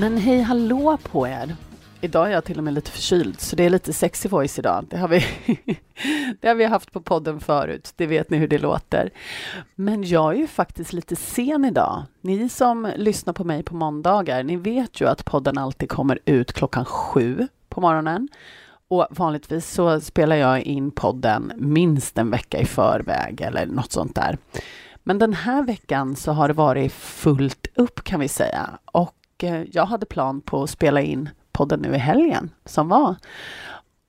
Men hej hallå på er! Idag är jag till och med lite förkyld, så det är lite sexy voice idag. Det har vi, det har vi haft på podden förut, det vet ni hur det låter. Men jag är ju faktiskt lite sen idag. Ni som lyssnar på mig på måndagar, ni vet ju att podden alltid kommer ut klockan sju på morgonen. Och vanligtvis så spelar jag in podden minst en vecka i förväg eller något sånt där. Men den här veckan så har det varit fullt upp kan vi säga. Och Eh, jag hade plan på att spela in podden nu i helgen som var.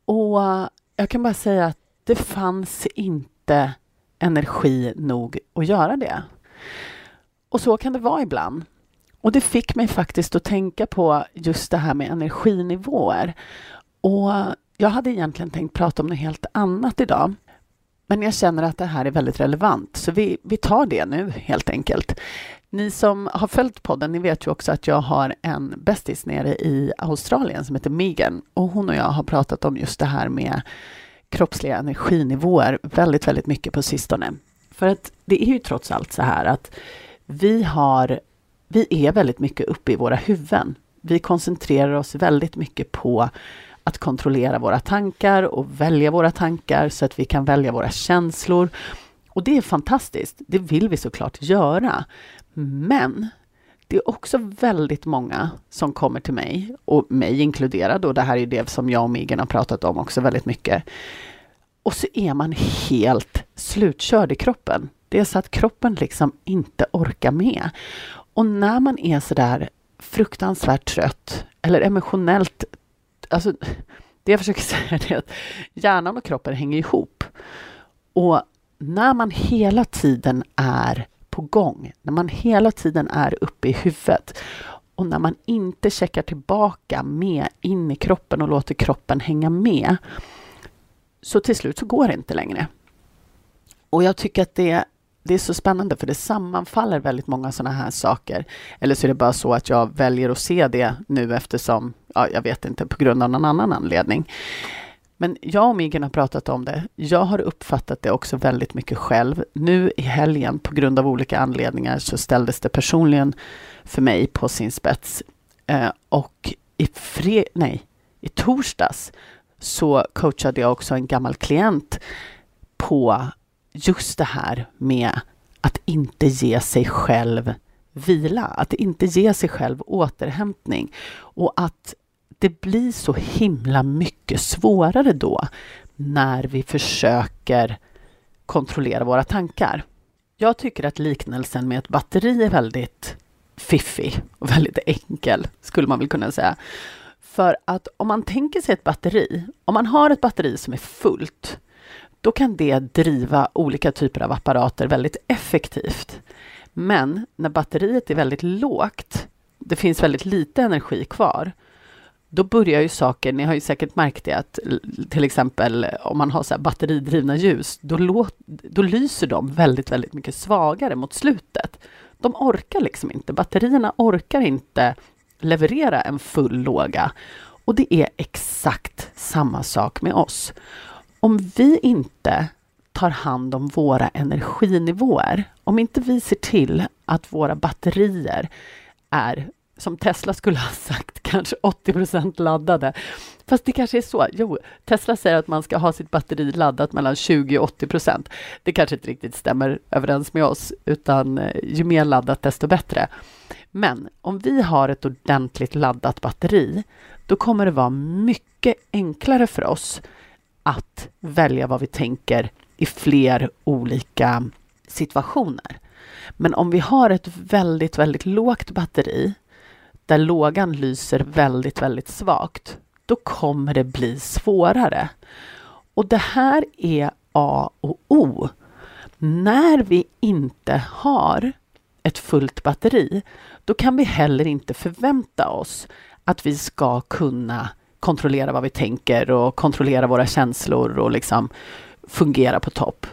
Och eh, jag kan bara säga att det fanns inte energi nog att göra det. Och så kan det vara ibland. Och det fick mig faktiskt att tänka på just det här med energinivåer. Och eh, jag hade egentligen tänkt prata om något helt annat idag. Men jag känner att det här är väldigt relevant, så vi, vi tar det nu helt enkelt. Ni som har följt podden, ni vet ju också att jag har en bästis nere i Australien som heter Megan och hon och jag har pratat om just det här med kroppsliga energinivåer väldigt, väldigt mycket på sistone. För att det är ju trots allt så här att vi har, vi är väldigt mycket uppe i våra huvuden. Vi koncentrerar oss väldigt mycket på att kontrollera våra tankar och välja våra tankar så att vi kan välja våra känslor. Och det är fantastiskt. Det vill vi såklart göra. Mm. Men det är också väldigt många som kommer till mig, och mig inkluderad, och det här är det som jag och Megan har pratat om också väldigt mycket. Och så är man helt slutkörd i kroppen. Det är så att kroppen liksom inte orkar med. Och när man är så där fruktansvärt trött eller emotionellt... Alltså, det jag försöker säga är att hjärnan och kroppen hänger ihop. Och när man hela tiden är på gång, när man hela tiden är uppe i huvudet och när man inte checkar tillbaka med in i kroppen och låter kroppen hänga med, så till slut så går det inte längre. Och jag tycker att det, det är så spännande för det sammanfaller väldigt många sådana här saker. Eller så är det bara så att jag väljer att se det nu eftersom, ja, jag vet inte, på grund av någon annan anledning. Men jag och Miggen har pratat om det. Jag har uppfattat det också väldigt mycket själv. Nu i helgen, på grund av olika anledningar, så ställdes det personligen för mig på sin spets. Eh, och i, fre nej, i torsdags så coachade jag också en gammal klient på just det här med att inte ge sig själv vila, att inte ge sig själv återhämtning och att det blir så himla mycket svårare då när vi försöker kontrollera våra tankar. Jag tycker att liknelsen med ett batteri är väldigt fiffig och väldigt enkel, skulle man väl kunna säga. För att om man tänker sig ett batteri, om man har ett batteri som är fullt, då kan det driva olika typer av apparater väldigt effektivt. Men när batteriet är väldigt lågt, det finns väldigt lite energi kvar, då börjar ju saker, ni har ju säkert märkt det, att till exempel om man har så batteridrivna ljus, då, låt, då lyser de väldigt, väldigt mycket svagare mot slutet. De orkar liksom inte, batterierna orkar inte leverera en full låga. Och det är exakt samma sak med oss. Om vi inte tar hand om våra energinivåer, om inte vi ser till att våra batterier är som Tesla skulle ha sagt, kanske 80% laddade. Fast det kanske är så. Jo, Tesla säger att man ska ha sitt batteri laddat mellan 20 och 80 procent. Det kanske inte riktigt stämmer överens med oss, utan eh, ju mer laddat desto bättre. Men om vi har ett ordentligt laddat batteri, då kommer det vara mycket enklare för oss att välja vad vi tänker i fler olika situationer. Men om vi har ett väldigt, väldigt lågt batteri där lågan lyser väldigt, väldigt svagt, då kommer det bli svårare. Och det här är A och O. När vi inte har ett fullt batteri, då kan vi heller inte förvänta oss att vi ska kunna kontrollera vad vi tänker och kontrollera våra känslor och liksom fungera på topp.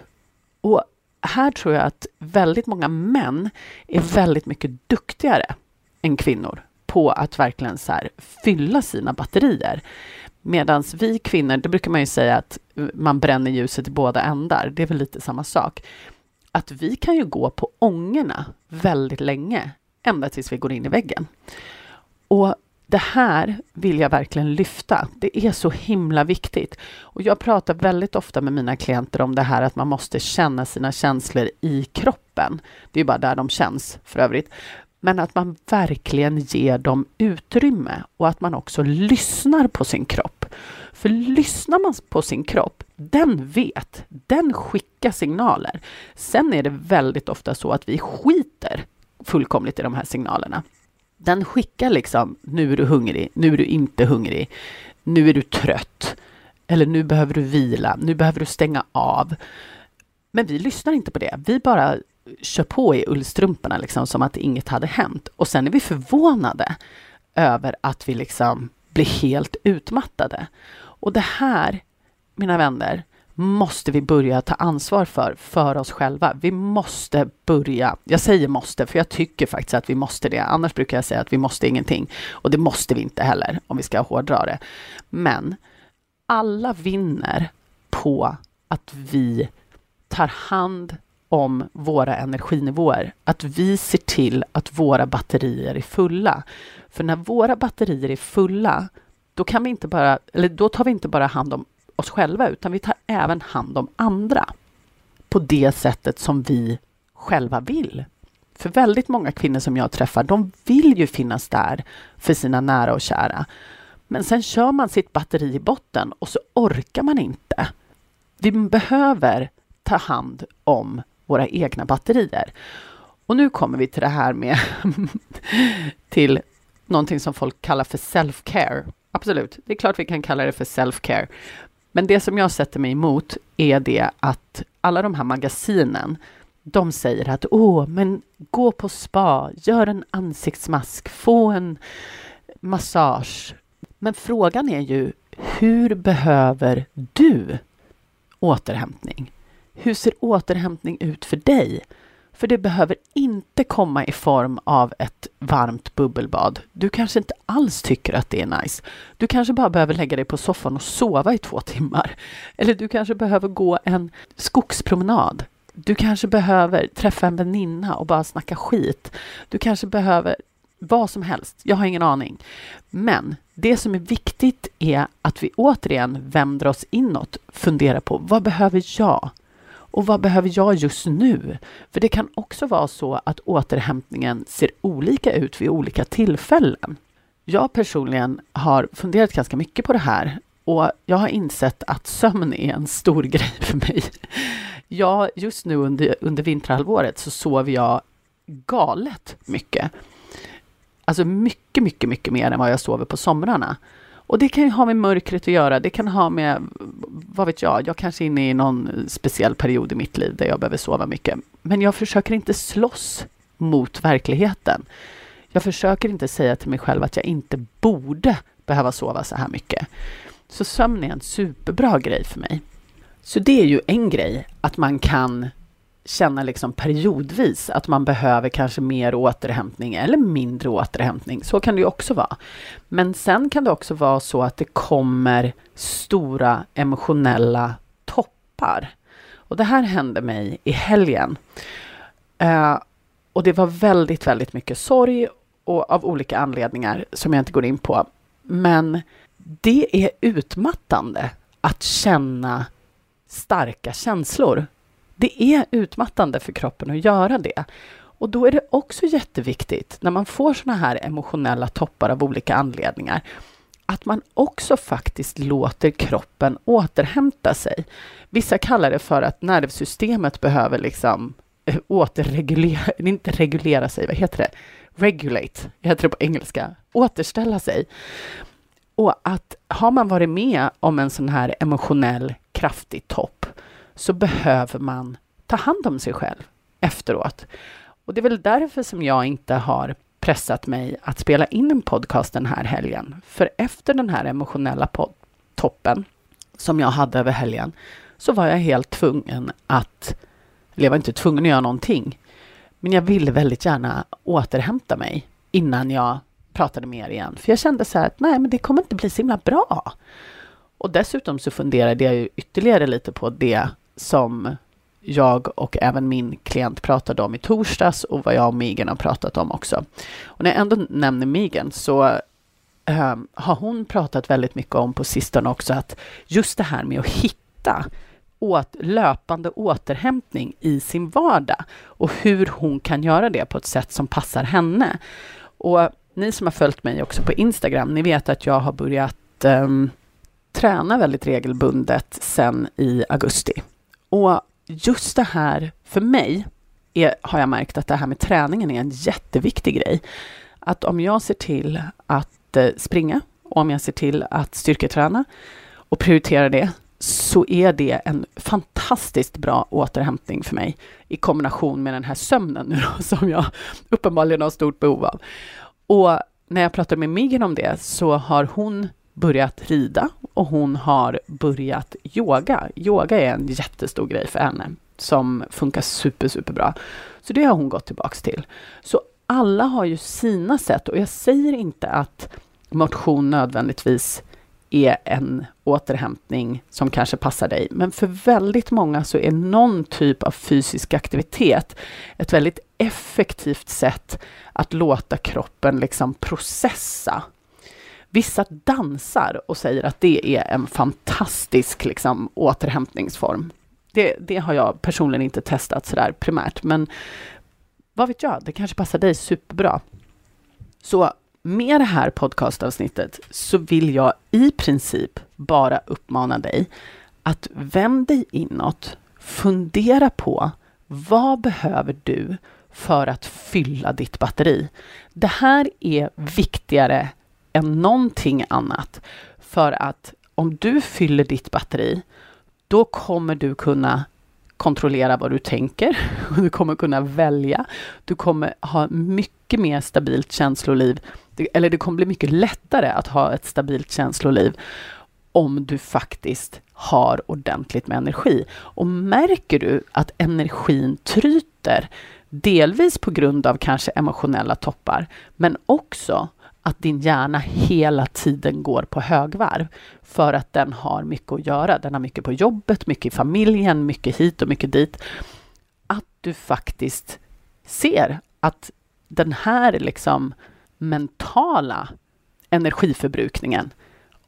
Och här tror jag att väldigt många män är väldigt mycket duktigare än kvinnor på att verkligen så här fylla sina batterier. Medan vi kvinnor, det brukar man ju säga att man bränner ljuset i båda ändar. Det är väl lite samma sak. Att vi kan ju gå på ångorna väldigt länge, ända tills vi går in i väggen. Och det här vill jag verkligen lyfta. Det är så himla viktigt. Och jag pratar väldigt ofta med mina klienter om det här att man måste känna sina känslor i kroppen. Det är bara där de känns för övrigt. Men att man verkligen ger dem utrymme och att man också lyssnar på sin kropp. För lyssnar man på sin kropp, den vet, den skickar signaler. Sen är det väldigt ofta så att vi skiter fullkomligt i de här signalerna. Den skickar liksom, nu är du hungrig, nu är du inte hungrig, nu är du trött, eller nu behöver du vila, nu behöver du stänga av. Men vi lyssnar inte på det. Vi bara kör på i ullstrumporna liksom som att inget hade hänt. Och sen är vi förvånade över att vi liksom blir helt utmattade. Och det här, mina vänner, måste vi börja ta ansvar för, för oss själva. Vi måste börja, jag säger måste, för jag tycker faktiskt att vi måste det. Annars brukar jag säga att vi måste ingenting. Och det måste vi inte heller, om vi ska hårdra det. Men alla vinner på att vi tar hand om våra energinivåer. Att vi ser till att våra batterier är fulla. För när våra batterier är fulla, då, kan vi inte bara, eller då tar vi inte bara hand om oss själva, utan vi tar även hand om andra på det sättet som vi själva vill. För väldigt många kvinnor som jag träffar, de vill ju finnas där för sina nära och kära. Men sen kör man sitt batteri i botten och så orkar man inte. Vi behöver ta hand om våra egna batterier. Och nu kommer vi till det här med till någonting som folk kallar för self-care. Absolut, det är klart vi kan kalla det för self-care. Men det som jag sätter mig emot är det att alla de här magasinen, de säger att åh, men gå på spa, gör en ansiktsmask, få en massage. Men frågan är ju, hur behöver du återhämtning? Hur ser återhämtning ut för dig? För det behöver inte komma i form av ett varmt bubbelbad. Du kanske inte alls tycker att det är nice. Du kanske bara behöver lägga dig på soffan och sova i två timmar. Eller du kanske behöver gå en skogspromenad. Du kanske behöver träffa en väninna och bara snacka skit. Du kanske behöver vad som helst. Jag har ingen aning. Men det som är viktigt är att vi återigen vänder oss inåt, Fundera på vad behöver jag? Och vad behöver jag just nu? För det kan också vara så att återhämtningen ser olika ut vid olika tillfällen. Jag personligen har funderat ganska mycket på det här och jag har insett att sömn är en stor grej för mig. Ja, just nu under, under vinterhalvåret så sover jag galet mycket. Alltså mycket, mycket, mycket mer än vad jag sover på somrarna. Och det kan ju ha med mörkret att göra. Det kan ha med, vad vet jag, jag kanske är inne i någon speciell period i mitt liv där jag behöver sova mycket. Men jag försöker inte slåss mot verkligheten. Jag försöker inte säga till mig själv att jag inte borde behöva sova så här mycket. Så sömn är en superbra grej för mig. Så det är ju en grej, att man kan känna liksom periodvis att man behöver kanske mer återhämtning eller mindre återhämtning. Så kan det ju också vara. Men sen kan det också vara så att det kommer stora emotionella toppar. Och det här hände mig i helgen. Uh, och det var väldigt, väldigt mycket sorg och av olika anledningar som jag inte går in på. Men det är utmattande att känna starka känslor. Det är utmattande för kroppen att göra det. Och då är det också jätteviktigt när man får såna här emotionella toppar av olika anledningar att man också faktiskt låter kroppen återhämta sig. Vissa kallar det för att nervsystemet behöver liksom eh, återregulera, återreglera, inte reglera sig, vad heter det? Regulate, heter det på engelska, återställa sig. Och att har man varit med om en sån här emotionell kraftig topp så behöver man ta hand om sig själv efteråt. Och det är väl därför som jag inte har pressat mig att spela in en podcast den här helgen. För efter den här emotionella toppen som jag hade över helgen så var jag helt tvungen att, eller jag var inte tvungen att göra någonting, men jag ville väldigt gärna återhämta mig innan jag pratade med er igen. För jag kände så här att nej, men det kommer inte bli så himla bra. Och dessutom så funderade jag ju ytterligare lite på det som jag och även min klient pratade om i torsdags och vad jag och Megan har pratat om också. Och när jag ändå nämner Megan så äh, har hon pratat väldigt mycket om på sistone också att just det här med att hitta åt, löpande återhämtning i sin vardag och hur hon kan göra det på ett sätt som passar henne. Och ni som har följt mig också på Instagram, ni vet att jag har börjat um, träna väldigt regelbundet sedan i augusti. Och just det här, för mig, är, har jag märkt att det här med träningen är en jätteviktig grej. Att om jag ser till att eh, springa och om jag ser till att styrketräna och prioritera det, så är det en fantastiskt bra återhämtning för mig i kombination med den här sömnen nu då, som jag uppenbarligen har stort behov av. Och när jag pratade med Megan om det så har hon börjat rida och hon har börjat yoga. Yoga är en jättestor grej för henne som funkar super, super bra. Så det har hon gått tillbaks till. Så alla har ju sina sätt och jag säger inte att motion nödvändigtvis är en återhämtning som kanske passar dig. Men för väldigt många så är någon typ av fysisk aktivitet ett väldigt effektivt sätt att låta kroppen liksom processa. Vissa dansar och säger att det är en fantastisk liksom, återhämtningsform. Det, det har jag personligen inte testat sådär primärt, men vad vet jag, det kanske passar dig superbra. Så med det här podcastavsnittet så vill jag i princip bara uppmana dig att vänd dig inåt, fundera på vad behöver du för att fylla ditt batteri? Det här är viktigare än någonting annat för att om du fyller ditt batteri, då kommer du kunna kontrollera vad du tänker. Du kommer kunna välja. Du kommer ha mycket mer stabilt känsloliv eller det kommer bli mycket lättare att ha ett stabilt känsloliv om du faktiskt har ordentligt med energi. Och märker du att energin tryter, delvis på grund av kanske emotionella toppar, men också att din hjärna hela tiden går på högvarv för att den har mycket att göra. Den har mycket på jobbet, mycket i familjen, mycket hit och mycket dit. Att du faktiskt ser att den här liksom mentala energiförbrukningen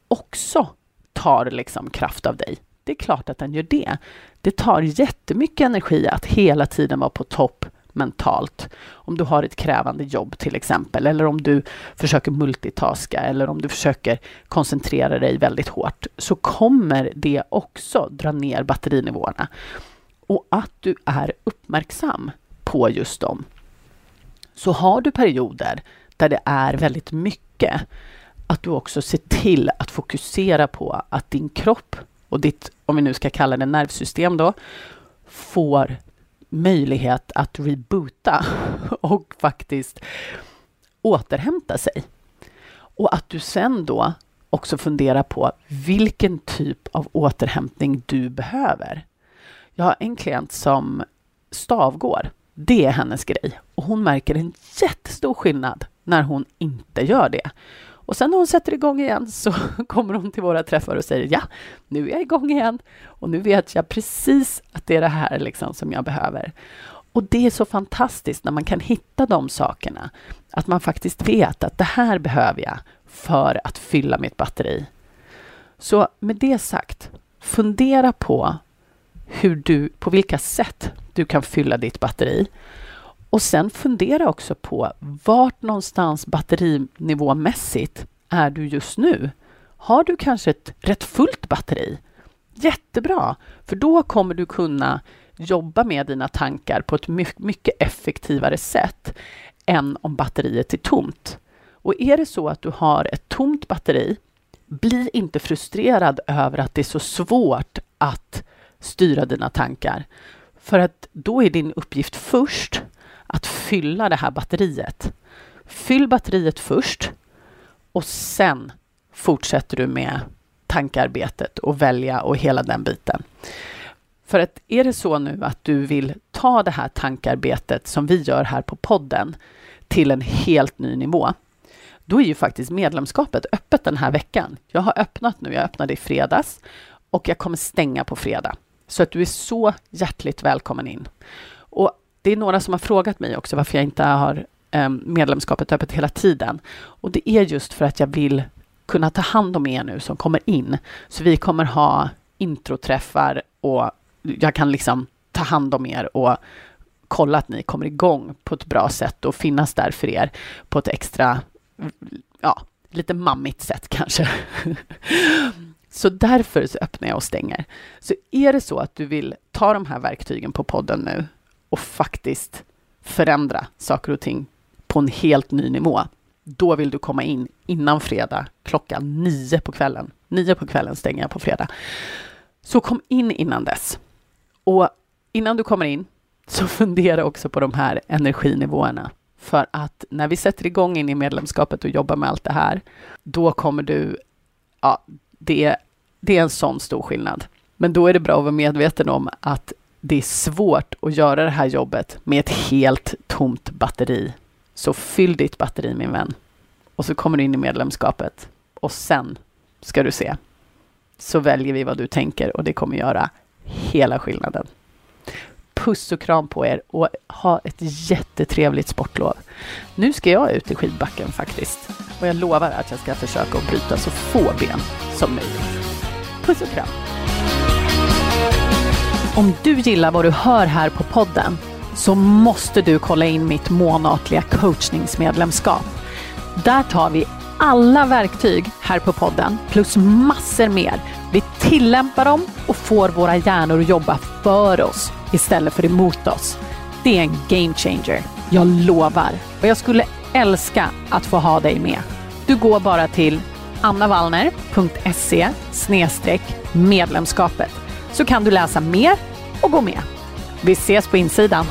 också tar liksom kraft av dig. Det är klart att den gör det. Det tar jättemycket energi att hela tiden vara på topp mentalt. Om du har ett krävande jobb till exempel, eller om du försöker multitaska, eller om du försöker koncentrera dig väldigt hårt, så kommer det också dra ner batterinivåerna. Och att du är uppmärksam på just dem. Så har du perioder där det är väldigt mycket, att du också ser till att fokusera på att din kropp och ditt, om vi nu ska kalla det nervsystem då, får möjlighet att reboota och faktiskt återhämta sig. Och att du sen då också funderar på vilken typ av återhämtning du behöver. Jag har en klient som stavgår. Det är hennes grej och hon märker en jättestor skillnad när hon inte gör det. Och sen när hon sätter igång igen så kommer hon till våra träffar och säger ja, nu är jag igång igen och nu vet jag precis att det är det här liksom som jag behöver. Och det är så fantastiskt när man kan hitta de sakerna, att man faktiskt vet att det här behöver jag för att fylla mitt batteri. Så med det sagt, fundera på hur du, på vilka sätt du kan fylla ditt batteri och sen fundera också på vart någonstans batterinivåmässigt är du just nu? Har du kanske ett rätt fullt batteri? Jättebra, för då kommer du kunna jobba med dina tankar på ett mycket effektivare sätt än om batteriet är tomt. Och är det så att du har ett tomt batteri, bli inte frustrerad över att det är så svårt att styra dina tankar. För att då är din uppgift först att fylla det här batteriet. Fyll batteriet först och sen fortsätter du med tankarbetet och välja och hela den biten. För att är det så nu att du vill ta det här tankarbetet som vi gör här på podden till en helt ny nivå, då är ju faktiskt medlemskapet öppet den här veckan. Jag har öppnat nu, jag öppnade i fredags och jag kommer stänga på fredag. Så att du är så hjärtligt välkommen in. Det är några som har frågat mig också varför jag inte har ehm, medlemskapet öppet hela tiden. Och det är just för att jag vill kunna ta hand om er nu som kommer in. Så vi kommer ha introträffar och jag kan liksom ta hand om er och kolla att ni kommer igång på ett bra sätt och finnas där för er på ett extra, ja, lite mammigt sätt kanske. Så därför så öppnar jag och stänger. Så är det så att du vill ta de här verktygen på podden nu och faktiskt förändra saker och ting på en helt ny nivå, då vill du komma in innan fredag klockan nio på kvällen. Nio på kvällen stänger jag på fredag. Så kom in innan dess. Och innan du kommer in, så fundera också på de här energinivåerna. För att när vi sätter igång in i medlemskapet och jobbar med allt det här, då kommer du, ja, det, det är en sån stor skillnad. Men då är det bra att vara medveten om att det är svårt att göra det här jobbet med ett helt tomt batteri. Så fyll ditt batteri min vän. Och så kommer du in i medlemskapet. Och sen ska du se. Så väljer vi vad du tänker och det kommer göra hela skillnaden. Puss och kram på er och ha ett jättetrevligt sportlov. Nu ska jag ut i skidbacken faktiskt och jag lovar att jag ska försöka att bryta så få ben som möjligt. Puss och kram! Om du gillar vad du hör här på podden så måste du kolla in mitt månatliga coachningsmedlemskap. Där tar vi alla verktyg här på podden plus massor mer. Vi tillämpar dem och får våra hjärnor att jobba för oss istället för emot oss. Det är en game changer. Jag lovar. Och jag skulle älska att få ha dig med. Du går bara till annavallner.se medlemskapet så kan du läsa mer och gå med. Vi ses på insidan.